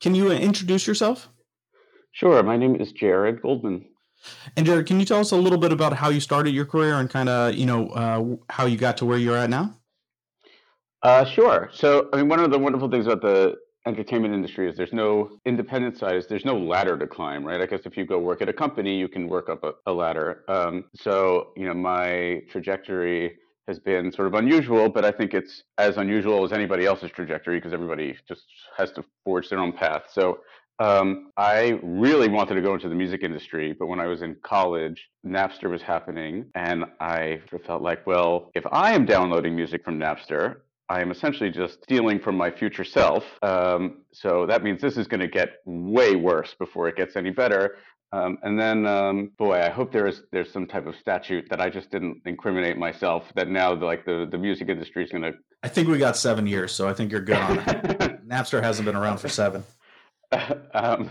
Can you introduce yourself? Sure. My name is Jared Goldman. And Jared, can you tell us a little bit about how you started your career and kind of, you know, uh, how you got to where you're at now? Uh, sure. So, I mean, one of the wonderful things about the entertainment industry is there's no independent side, there's no ladder to climb, right? I guess if you go work at a company, you can work up a, a ladder. Um, so, you know, my trajectory has been sort of unusual, but I think it's as unusual as anybody else's trajectory because everybody just has to forge their own path. So um, I really wanted to go into the music industry, but when I was in college, Napster was happening, and I felt like, well, if I am downloading music from Napster, I am essentially just stealing from my future self. Um, so that means this is going to get way worse before it gets any better. Um, and then, um, boy, I hope there is there's some type of statute that I just didn't incriminate myself. That now, like the the music industry is going to. I think we got seven years, so I think you're good on that. Napster hasn't been around for seven. Um,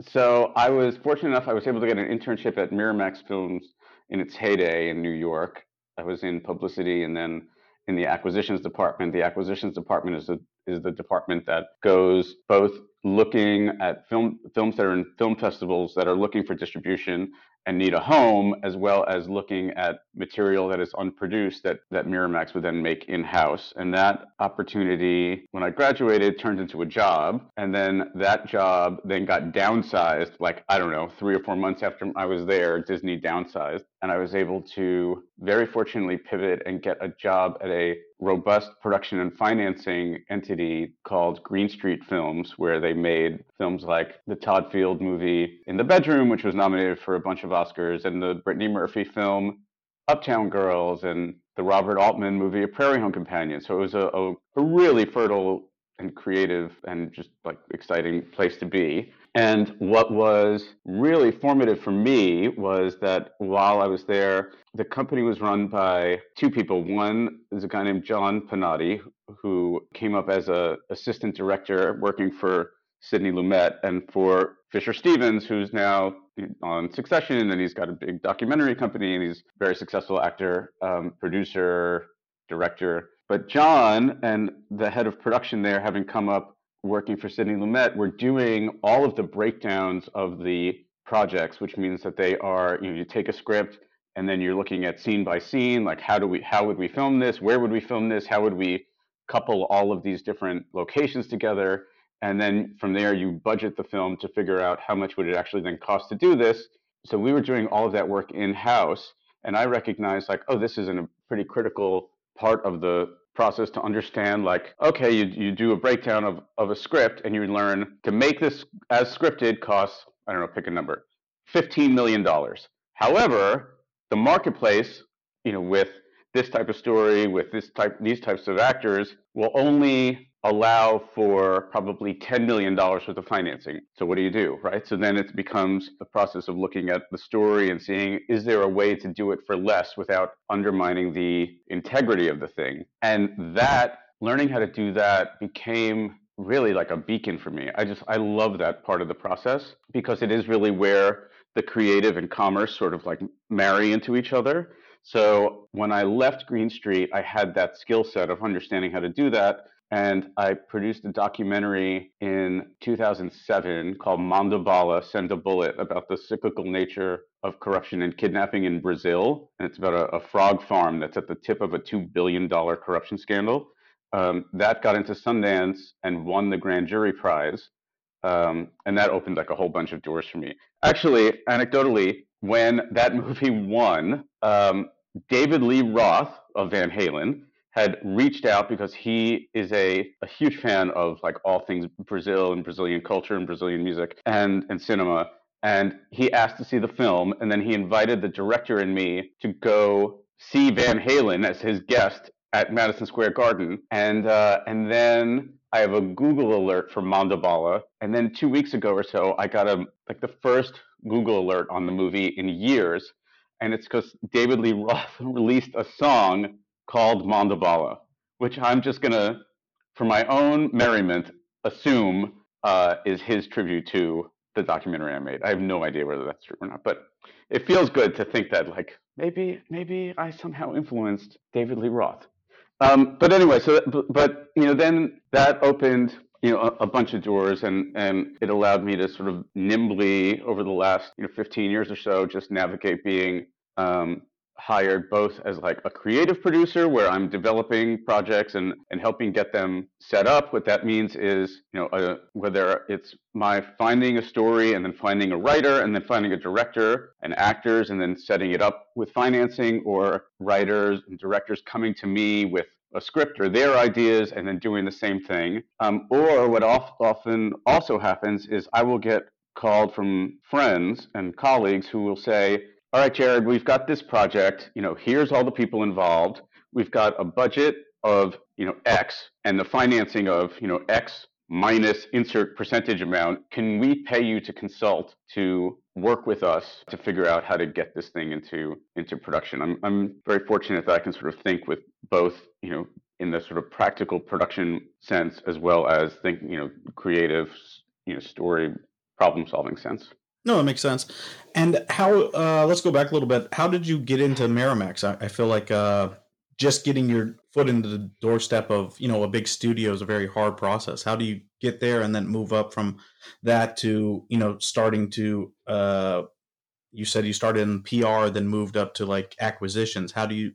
so I was fortunate enough; I was able to get an internship at Miramax Films in its heyday in New York. I was in publicity, and then in the acquisitions department. The acquisitions department is the is the department that goes both looking at film films that are in film festivals that are looking for distribution and need a home, as well as looking at material that is unproduced that, that Miramax would then make in house. And that opportunity, when I graduated, turned into a job. And then that job then got downsized, like, I don't know, three or four months after I was there, Disney downsized. And I was able to very fortunately pivot and get a job at a robust production and financing entity called Green Street Films, where they made films like the Todd Field movie In the Bedroom, which was nominated for a bunch of Oscars, and the Brittany Murphy film Uptown Girls, and the Robert Altman movie A Prairie Home Companion. So it was a, a, a really fertile and creative and just like exciting place to be. And what was really formative for me was that while I was there, the company was run by two people. One is a guy named John Penotti, who came up as a assistant director working for Sidney Lumet and for Fisher Stevens, who's now on Succession, and he's got a big documentary company, and he's a very successful actor, um, producer, director. But John and the head of production there, having come up working for Sidney Lumet, were doing all of the breakdowns of the projects, which means that they are, you know, you take a script and then you're looking at scene by scene, like how do we, how would we film this? Where would we film this? How would we couple all of these different locations together? And then from there, you budget the film to figure out how much would it actually then cost to do this. So we were doing all of that work in house. And I recognized like, oh, this is a pretty critical part of the process to understand like okay you, you do a breakdown of, of a script and you learn to make this as scripted costs i don't know pick a number 15 million dollars however the marketplace you know with this type of story with this type these types of actors will only allow for probably $10 million worth of financing. So what do you do, right? So then it becomes the process of looking at the story and seeing, is there a way to do it for less without undermining the integrity of the thing? And that, learning how to do that became really like a beacon for me. I just, I love that part of the process because it is really where the creative and commerce sort of like marry into each other. So when I left Green Street, I had that skill set of understanding how to do that and I produced a documentary in 2007 called Manda Bala Send a Bullet about the cyclical nature of corruption and kidnapping in Brazil. And it's about a, a frog farm that's at the tip of a $2 billion corruption scandal. Um, that got into Sundance and won the grand jury prize. Um, and that opened like a whole bunch of doors for me. Actually, anecdotally, when that movie won, um, David Lee Roth of Van Halen had reached out because he is a, a huge fan of like all things Brazil and Brazilian culture and Brazilian music and, and cinema. And he asked to see the film, and then he invited the director and me to go see Van Halen as his guest at Madison Square Garden. And uh, and then I have a Google alert for Manda Bala. And then two weeks ago or so, I got a like the first Google alert on the movie in years. And it's because David Lee Roth released a song called Manda Bala, which I'm just going to, for my own merriment, assume uh, is his tribute to the documentary I made. I have no idea whether that's true or not, but it feels good to think that like maybe maybe I somehow influenced David Lee Roth. Um, but anyway, so but, but you know then that opened you know a, a, bunch of doors, and and it allowed me to sort of nimbly over the last you know 15 years or so just navigate being um, hired both as like a creative producer where I'm developing projects and, and helping get them set up. What that means is, you know, uh, whether it's my finding a story and then finding a writer and then finding a director and actors and then setting it up with financing or writers and directors coming to me with a script or their ideas and then doing the same thing. Um, or what often also happens is I will get called from friends and colleagues who will say, all right, Jared, we've got this project. You know, here's all the people involved. We've got a budget of, you know, X and the financing of, you know, X minus insert percentage amount. Can we pay you to consult to work with us to figure out how to get this thing into into production? I'm I'm very fortunate that I can sort of think with both, you know, in the sort of practical production sense as well as think, you know, creative, you know, story problem solving sense. No, it makes sense. And how? Uh, let's go back a little bit. How did you get into Miramax? I, I feel like uh, just getting your foot into the doorstep of you know a big studio is a very hard process. How do you get there and then move up from that to you know starting to? Uh, you said you started in PR, then moved up to like acquisitions. How do you?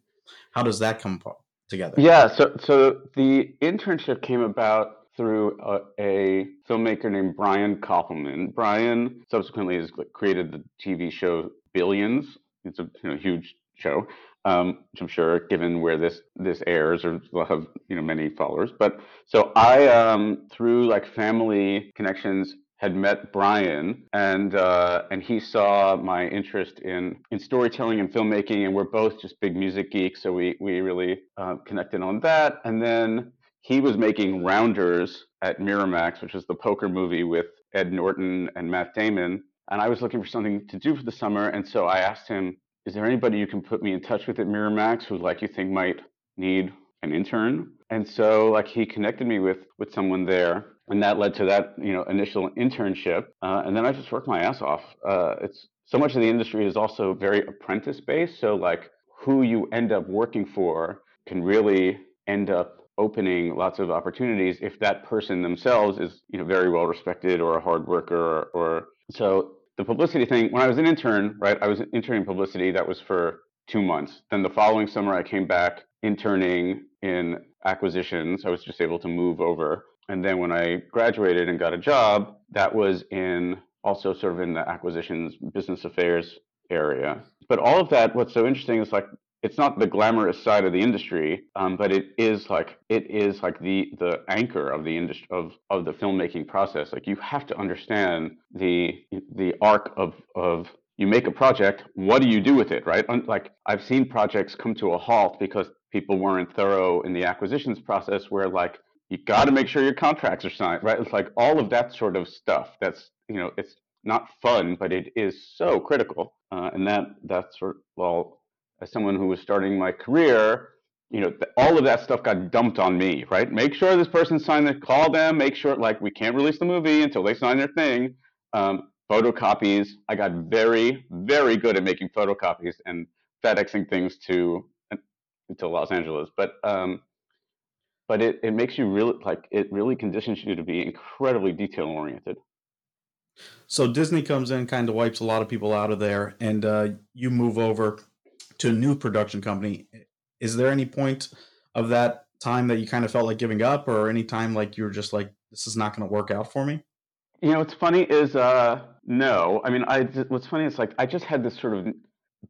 How does that come together? Yeah. So so the internship came about through a, a, filmmaker named Brian Koppelman. Brian subsequently has created the TV show Billions. It's a you know, huge show, um, which I'm sure, given where this this airs, or will have you know many followers. But so I, um, through like family connections, had met Brian, and uh, and he saw my interest in in storytelling and filmmaking, and we're both just big music geeks, so we we really uh, connected on that. And then he was making Rounders at Miramax, which is the poker movie with Ed Norton and Matt Damon. And I was looking for something to do for the summer. And so I asked him, is there anybody you can put me in touch with at Miramax who like you think might need an intern? And so like he connected me with with someone there. And that led to that, you know, initial internship. Uh, and then I just worked my ass off. Uh, it's so much of the industry is also very apprentice based. So like who you end up working for can really end up opening lots of opportunities if that person themselves is you know very well respected or a hard worker or, or so the publicity thing when i was an intern right i was interning in publicity that was for two months. Then the following summer i came back interning in acquisitions. I was just able to move over. And then when i graduated and got a job that was in also sort of in the acquisitions business affairs area. But all of that what's so interesting is like it's not the glamorous side of the industry, um, but it is like it is like the the anchor of the industry of of the filmmaking process. Like you have to understand the the arc of of you make a project. What do you do with it, right? Like I've seen projects come to a halt because people weren't thorough in the acquisitions process. Where like you got to make sure your contracts are signed, right? It's like all of that sort of stuff. That's you know it's not fun, but it is so critical, uh, and that that's sort of well as someone who was starting my career, you know, all of that stuff got dumped on me, right? Make sure this person signed it, call them, make sure, like, we can't release the movie until they sign their thing. Um, photocopies. I got very, very good at making photocopies and FedExing things to to Los Angeles. But um, but it, it makes you really like it really conditions you to be incredibly detail oriented. So Disney comes in, kind of wipes a lot of people out of there, and uh, you move over to a new production company. Is there any point of that time that you kind of felt like giving up, or any time like you were just like, this is not going to work out for me? You know, what's funny is uh, no. I mean, I what's funny is like I just had this sort of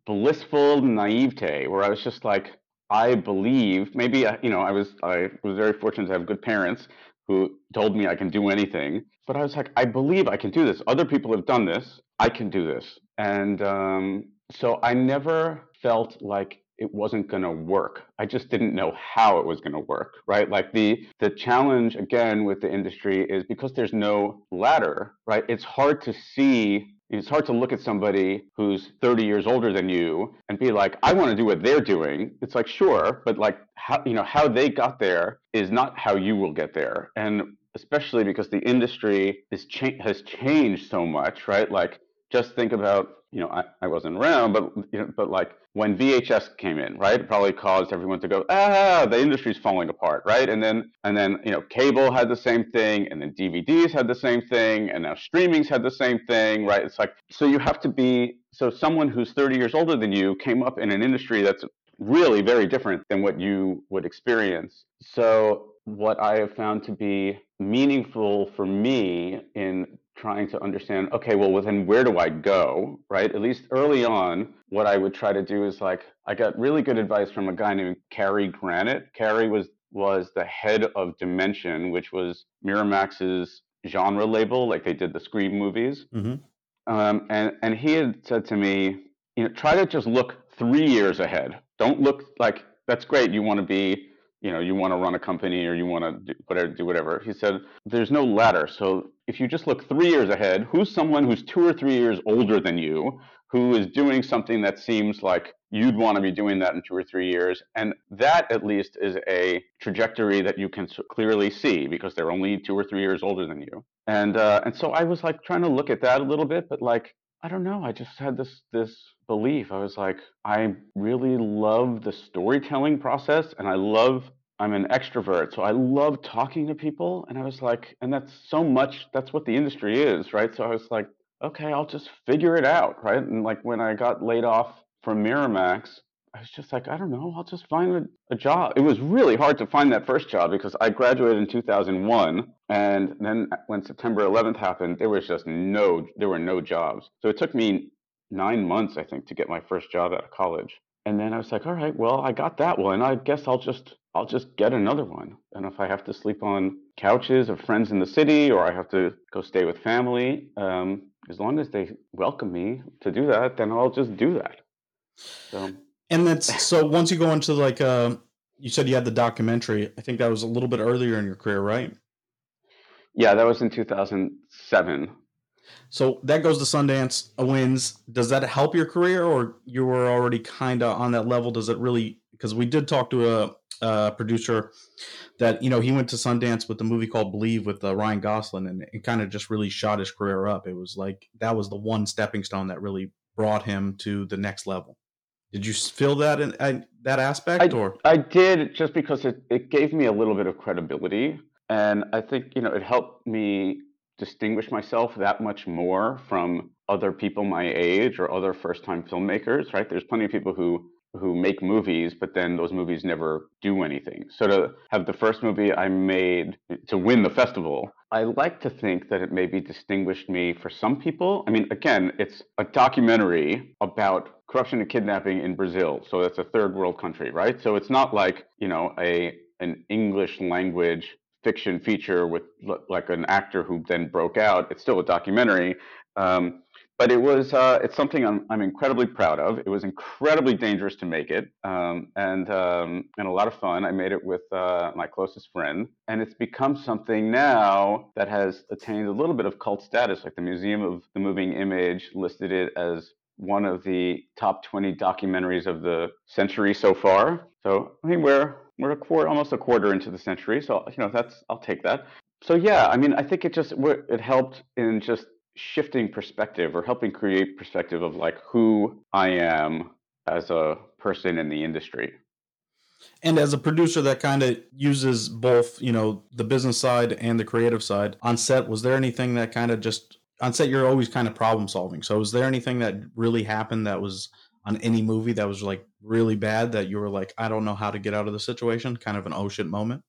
blissful naivete where I was just like, I believe maybe you know I was I was very fortunate to have good parents who told me I can do anything. But I was like, I believe I can do this. Other people have done this. I can do this. And um, so I never felt like it wasn't going to work. I just didn't know how it was going to work, right? Like the the challenge again with the industry is because there's no ladder, right? It's hard to see it's hard to look at somebody who's 30 years older than you and be like, I want to do what they're doing. It's like, sure, but like how you know how they got there is not how you will get there. And especially because the industry is cha- has changed so much, right? Like just think about you know, I, I wasn't around, but you know, but like when VHS came in, right, it probably caused everyone to go, ah, the industry's falling apart, right? And then and then you know, cable had the same thing, and then DVDs had the same thing, and now streaming's had the same thing, right? It's like so you have to be so someone who's 30 years older than you came up in an industry that's really very different than what you would experience. So what I have found to be meaningful for me in trying to understand okay well then where do i go? Right? At least early on what i would try to do is like i got really good advice from a guy named Cary Granat Cary was was the head of dimension which was miramax's genre label. Like they did the scream movies. Mm-hmm. um, and and he had said to me you know try to just look three years ahead. Don't look like that's great you want to be you know you want to run a company or you want to do whatever do whatever. He said there's no ladder. So if you just look three years ahead who's someone who's two or three years older than you who is doing something that seems like you'd want to be doing that in two or three years? And that at least is a trajectory that you can clearly see because they're only two or three years older than you. And uh, and so i was like trying to look at that a little bit but like I don't know. I just had this this belief. I was like, I really love the storytelling process, and I love. I'm an extrovert, so I love talking to people. And I was like, and that's so much. That's what the industry is, right? So I was like, okay, I'll just figure it out, right? And like when I got laid off from Miramax, I was just like, I don't know, I'll just find a, a, job. It was really hard to find that first job because I graduated in 2001. And then when September 11th happened, there was just no, there were no jobs. So it took me nine months, I think, to get my first job out of college. And then I was like, all right, well, I got that one. I guess I'll just, I'll just get another one. And if I have to sleep on couches of friends in the city or I have to go stay with family, um, as long as they welcome me to do that, then I'll just do that. So and that's so once you go into like uh you said you had the documentary. I think that was a little bit earlier in your career, right? Yeah, that was in 2007. So that goes to Sundance wins. Does that help your career, or you were already kind of on that level? Does it really? Because we did talk to a, a, producer that you know he went to Sundance with the movie called Believe with uh, Ryan Gosling, and it kind of just really shot his career up. It was like that was the one stepping stone that really brought him to the next level. Did you feel that in, in that aspect, I, or I did just because it, it gave me a little bit of credibility, and I think you know it helped me distinguish myself that much more from other people my age or other first-time filmmakers. Right? There's plenty of people who who make movies, but then those movies never do anything. So to have the first movie I made to win the festival, I like to think that it maybe distinguished me for some people. I mean, again, it's a documentary about corruption and kidnapping in Brazil. So that's a third world country, right? So it's not like, you know, a an English language fiction feature with like an actor who then broke out. It's still a documentary. Um, but it was uh, it's something I'm, I'm incredibly proud of. It was incredibly dangerous to make it, um, and um, and a lot of fun. I made it with uh, my closest friend, and it's become something now that has attained a little bit of cult status. Like the Museum of the Moving Image listed it as one of the top 20 documentaries of the century so far. So I mean, we're we're a quarter, almost a quarter into the century. So you know, that's I'll take that. So yeah, I mean, I think it just it helped in just shifting perspective or helping create perspective of like who I am as a person in the industry. And as a producer that kind of uses both, you know, the business side and the creative side on set, was there anything that kind of just on set you're always kind of problem solving. So was there anything that really happened that was on any movie that was like really bad that you were like, I don't know how to get out of the situation, kind of an oh shit moment?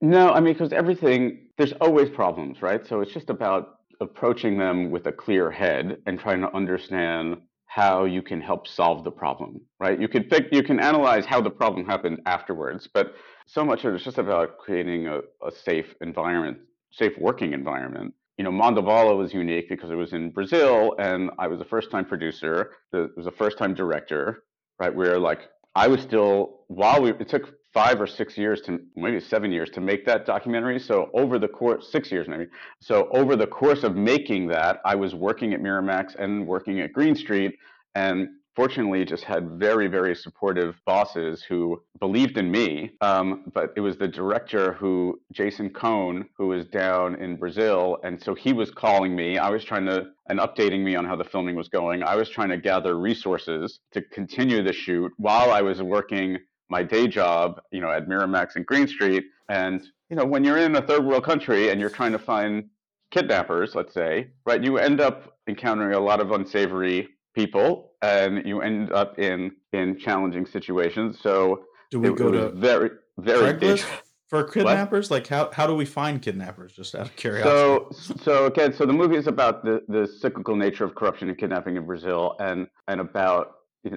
No, I mean, because everything, there's always problems, right? So it's just about approaching them with a clear head and trying to understand how you can help solve the problem, right? You can pick, you can analyze how the problem happened afterwards, but so much of it's just about creating a, a safe environment, safe working environment you know, Manda Bala was unique because it was in Brazil and I was a first time producer. It was a first time director, right? Where like I was still, while we, it took five or six years to maybe seven years to make that documentary. So over the course, six years maybe. So over the course of making that, I was working at Miramax and working at Green Street. And fortunately just had very, very supportive bosses who believed in me. Um, but it was the director who, Jason Kohn, who was down in Brazil. And so he was calling me. I was trying to, and updating me on how the filming was going. I was trying to gather resources to continue the shoot while I was working my day job, you know, at Miramax and Green Street. And, you know, when you're in a third world country and you're trying to find kidnappers, let's say, right, you end up encountering a lot of unsavory people and you end up in in challenging situations. So do we it, go it to very very Craigslist for kidnappers? What? Like how how do we find kidnappers? Just out of curiosity. So so again, so the movie is about the the cyclical nature of corruption and kidnapping in Brazil, and and about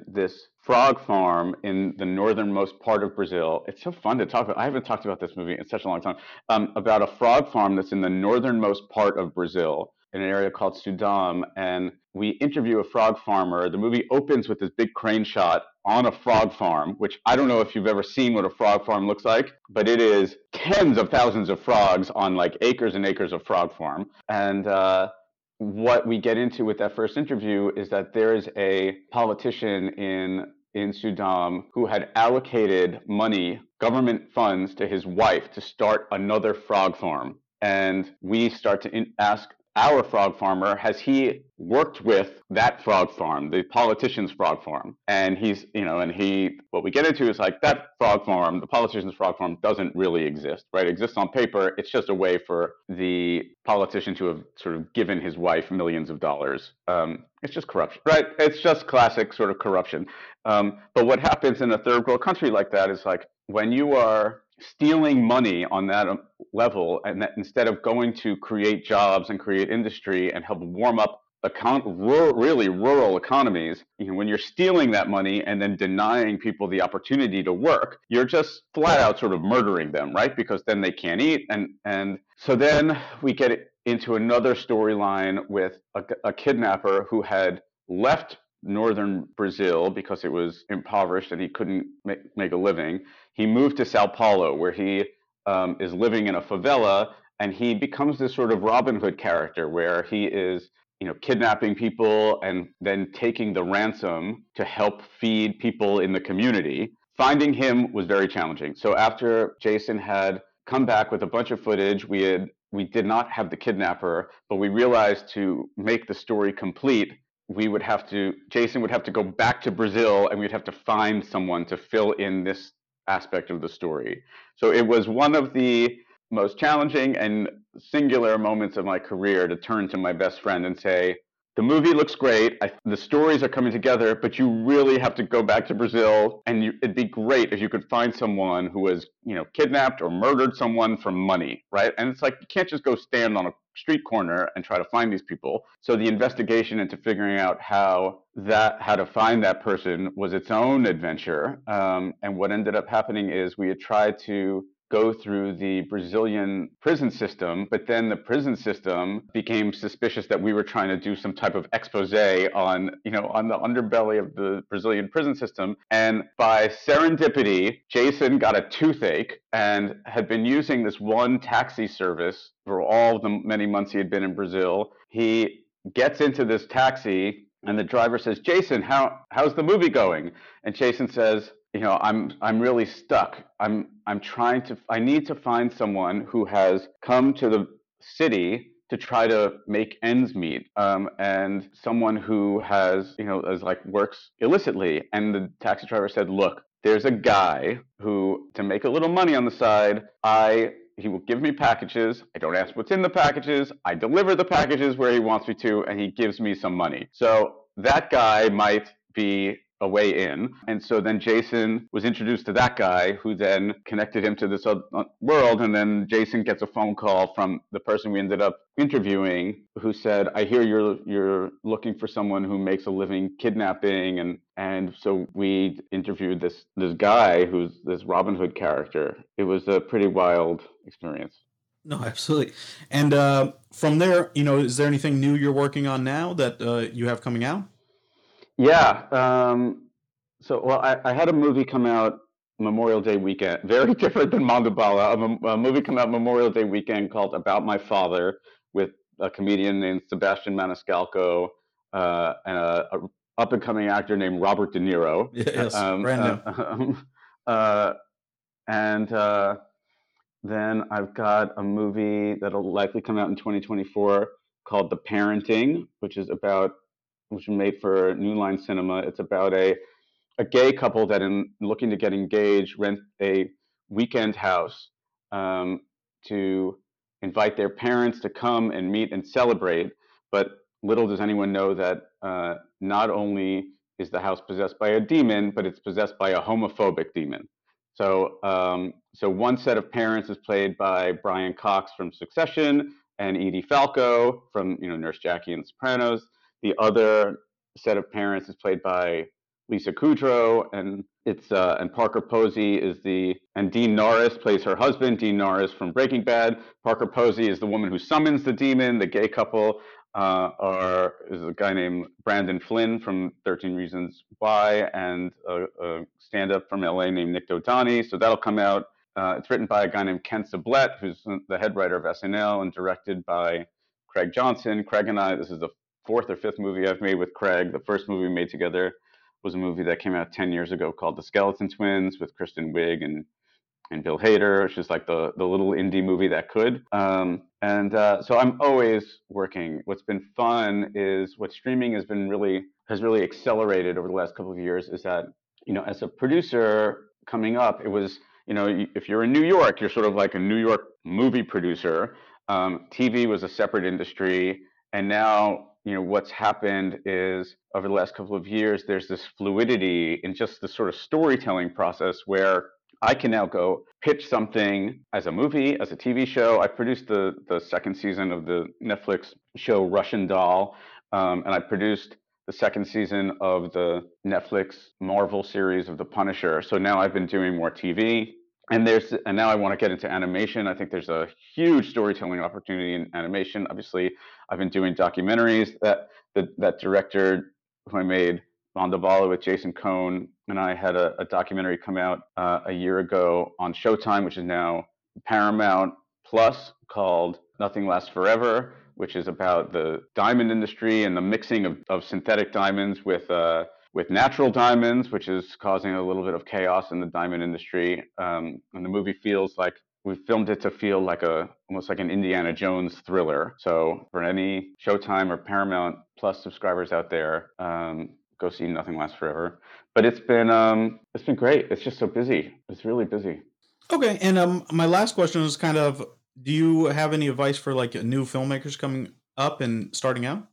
this frog farm in the northernmost part of Brazil. It's so fun to talk about. I haven't talked about this movie in such a long time. Um, about a frog farm that's in the northernmost part of Brazil in an area called Sudam, and we interview a frog farmer. The movie opens with this big crane shot on a frog farm, which I don't know if you've ever seen what a frog farm looks like, but it is tens of thousands of frogs on like acres and acres of frog farm. And uh, what we get into with that first interview is that there is a politician in in Sudam who had allocated money, government funds, to his wife to start another frog farm. And we start to in- ask our frog farmer, has he worked with that frog farm, the politician's frog farm? And he's, you know, and he, what we get into is like that frog farm, the politician's frog farm doesn't really exist, right? It exists on paper. It's just a way for the politician to have sort of given his wife millions of dollars. Um, it's just corruption, right? It's just classic sort of corruption. Um, but what happens in a third world country like that is like when you are stealing money on that um, level and that instead of going to create jobs and create industry and help warm up account, rural, really rural economies, you know, when you're stealing that money and then denying people the opportunity to work, you're just flat out sort of murdering them, right? Because then they can't eat. And, and so then we get into another storyline with a, a kidnapper who had left northern Brazil because it was impoverished and he couldn't make, make a living. He moved to Sao Paulo, where he um, is living in a favela, and he becomes this sort of Robin Hood character, where he is, you know, kidnapping people and then taking the ransom to help feed people in the community. Finding him was very challenging. So after Jason had come back with a bunch of footage, we had we did not have the kidnapper, but we realized to make the story complete, we would have to Jason would have to go back to Brazil and we'd have to find someone to fill in this aspect of the story. So it was one of the most challenging and singular moments of my career to turn to my best friend and say, the movie looks great. I, the stories are coming together, but you really have to go back to Brazil, and you, it'd be great if you could find someone who was, you know, kidnapped or murdered someone for money, right? And it's like you can't just go stand on a street corner and try to find these people. So the investigation into figuring out how that how to find that person was its own adventure. Um, and what ended up happening is we had tried to go through the Brazilian prison system, but then the prison system became suspicious that we were trying to do some type of expose on, you know, on the underbelly of the Brazilian prison system. And by serendipity, Jason got a toothache and had been using this one taxi service for all the many months he had been in Brazil. He gets into this taxi and the driver says, "Jason, how how's the movie going?" And Jason says, you know i'm i'm really stuck. I'm i'm trying to i need to find someone who has come to the city to try to make ends meet um, and someone who has you know is like works illicitly. And the taxi driver said look there's a guy who to make a little money on the side i he will give me packages. I don't ask what's in the packages. I deliver the packages where he wants me to and he gives me some money. So that guy might be a way in. And so then Jason was introduced to that guy who then connected him to this other world. And then Jason gets a phone call from the person we ended up interviewing who said, I hear you're, you're looking for someone who makes a living kidnapping. And, and so we interviewed this, this guy who's this Robin Hood character. It was a pretty wild experience. No, absolutely. And uh, from there, you know, is there anything new you're working on now that uh, you have coming out? Yeah. Um, so, well, I, I, had a movie come out Memorial Day weekend, very different than Manda Bala. A, a, movie come out Memorial Day weekend called About My Father with a comedian named Sebastian Maniscalco uh, and a, a, up and coming actor named Robert De Niro. Yes, um, brand new. Uh, um, uh, and uh, then I've got a movie that'll likely come out in 2024 called The Parenting, which is about which was made for New Line Cinema. It's about a a gay couple that, in looking to get engaged, rent a weekend house um, to invite their parents to come and meet and celebrate. But little does anyone know that uh, not only is the house possessed by a demon, but it's possessed by a homophobic demon. So, um, so one set of parents is played by Brian Cox from Succession and Edie Falco from you know Nurse Jackie and Sopranos. The other set of parents is played by Lisa Kudrow, and it's uh, and Parker Posey is the and Dean Norris plays her husband. Dean Norris from Breaking Bad. Parker Posey is the woman who summons the demon. The gay couple uh, are is a guy named Brandon Flynn from 13 Reasons Why, and a, a stand-up from LA named Nick Dodani. So that'll come out. Uh, it's written by a guy named Kent Sublette, who's the head writer of SNL, and directed by Craig Johnson. Craig and I, this is the fourth or fifth movie I've made with Craig. The first movie we made together was a movie that came out 10 years ago called The Skeleton Twins with Kristen Wiig and and Bill Hader, which is like the the little indie movie that could. Um, and uh, so I'm always working. What's been fun is what streaming has been really has really accelerated over the last couple of years is that you know as a producer coming up, it was you know if you're in New York, you're sort of like a New York movie producer. Um, TV was a separate industry, and now you know what's happened is over the last couple of years there's this fluidity in just the sort of storytelling process where I can now go pitch something as a movie, as a TV show. I produced the the second season of the Netflix show Russian Doll, um, and I produced the second season of the Netflix Marvel series of The Punisher. So now I've been doing more TV and there's and now I want to get into animation. I think there's a huge storytelling opportunity in animation. Obviously, I've been doing documentaries. That that, that director who I made Bala with Jason Kohn and I had a, a documentary come out uh, a year ago on Showtime, which is now Paramount Plus, called Nothing Lasts Forever, which is about the diamond industry and the mixing of, of synthetic diamonds with uh, with natural diamonds, which is causing a little bit of chaos in the diamond industry. Um, and the movie feels like we filmed it to feel like a almost like an Indiana Jones thriller. So for any Showtime or Paramount Plus subscribers out there, um, go see Nothing Lasts Forever. But it's been um, it's been great. It's just so busy. It's really busy. Okay, and um, my last question is kind of: Do you have any advice for like new filmmakers coming up and starting out?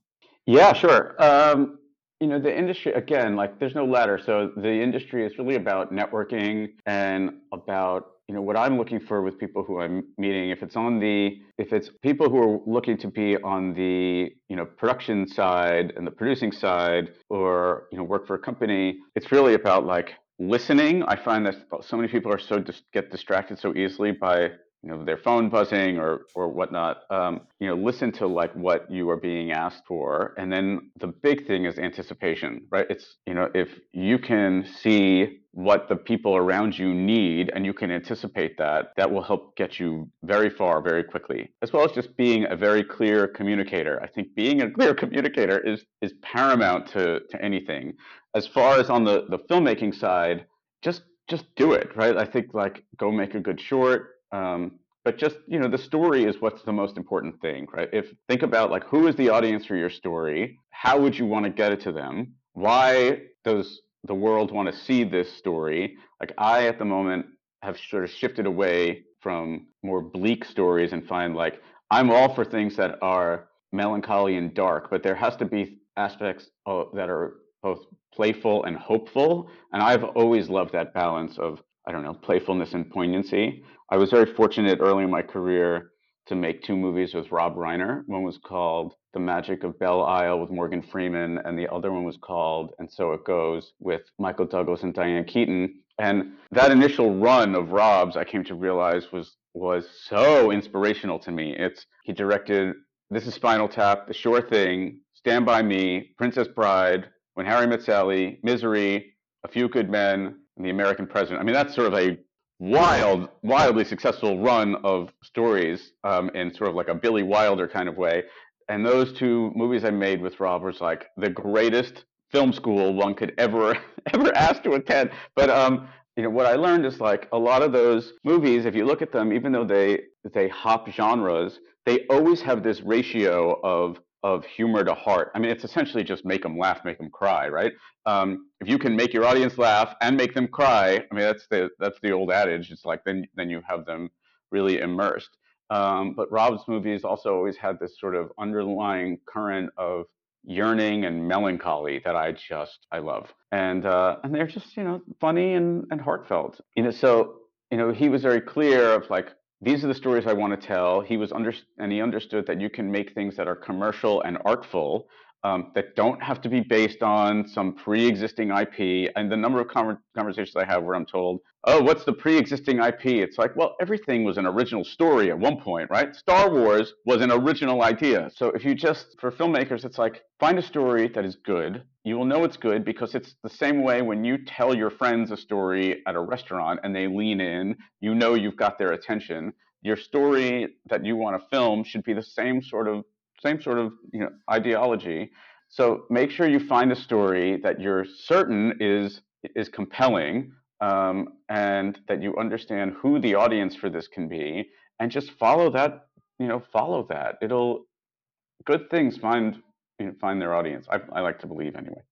Yeah, sure. Um, you know the industry again like there's no ladder. So the industry is really about networking and about you know what i'm looking for with people who i'm meeting. If it's on the if it's people who are looking to be on the you know production side and the producing side or you know work for a company it's really about like listening. I find that so many people are so dis- get distracted so easily by you know their phone buzzing or or whatnot um, you know listen to like what you are being asked for. And then the big thing is anticipation right? It's you know if you can see what the people around you need and you can anticipate that that will help get you very far very quickly. As well as just being a very clear communicator. I think being a clear communicator is is paramount to to anything. As far as on the the filmmaking side just just do it right? I think like go make a good short um, but just you know, the story is what's the most important thing, right? If think about like who is the audience for your story, how would you want to get it to them? Why does the world want to see this story? Like I, at the moment, have sort of shifted away from more bleak stories and find like I'm all for things that are melancholy and dark, but there has to be aspects of, that are both playful and hopeful. And I've always loved that balance of I don't know playfulness and poignancy. I was very fortunate early in my career to make two movies with Rob Reiner. One was called The Magic of Belle Isle with Morgan Freeman, and the other one was called And So It Goes with Michael Douglas and Diane Keaton. And that initial run of Rob's, I came to realize was was so inspirational to me. It's he directed This is Spinal Tap, The Sure Thing, Stand by Me, Princess Bride, When Harry Met Sally, Misery, A Few Good Men, and The American President. I mean, that's sort of a wild, wildly successful run of stories um, in sort of like a Billy Wilder kind of way. And those two movies I made with Rob was like the greatest film school one could ever ever ask to attend. But um, you know what I learned is like a lot of those movies, if you look at them, even though they they hop genres, they always have this ratio of of humor to heart. I mean, it's essentially just make them laugh, make them cry, right? Um, if you can make your audience laugh and make them cry, I mean, that's the that's the old adage. It's like then then you have them really immersed. Um, but Rob's movies also always had this sort of underlying current of yearning and melancholy that I just I love, and uh, and they're just you know funny and and heartfelt. You know, so you know he was very clear of like these are the stories I want to tell. He was under and he understood that you can make things that are commercial and artful um, that don't have to be based on some pre-existing IP. And the number of conversations I have where I'm told, "Oh, what's the pre-existing IP?" It's like, well, everything was an original story at one point, right? Star Wars was an original idea. So if you just for filmmakers, it's like find a story that is good. You will know it's good because it's the same way when you tell your friends a story at a restaurant and they lean in, you know you've got their attention. Your story that you want to film should be the same sort of same sort of you know ideology. So make sure you find a story that you're certain is is compelling um, and that you understand who the audience for this can be, and just follow that. You know, follow that. It'll good things find you know, find their audience. I, I like to believe anyway.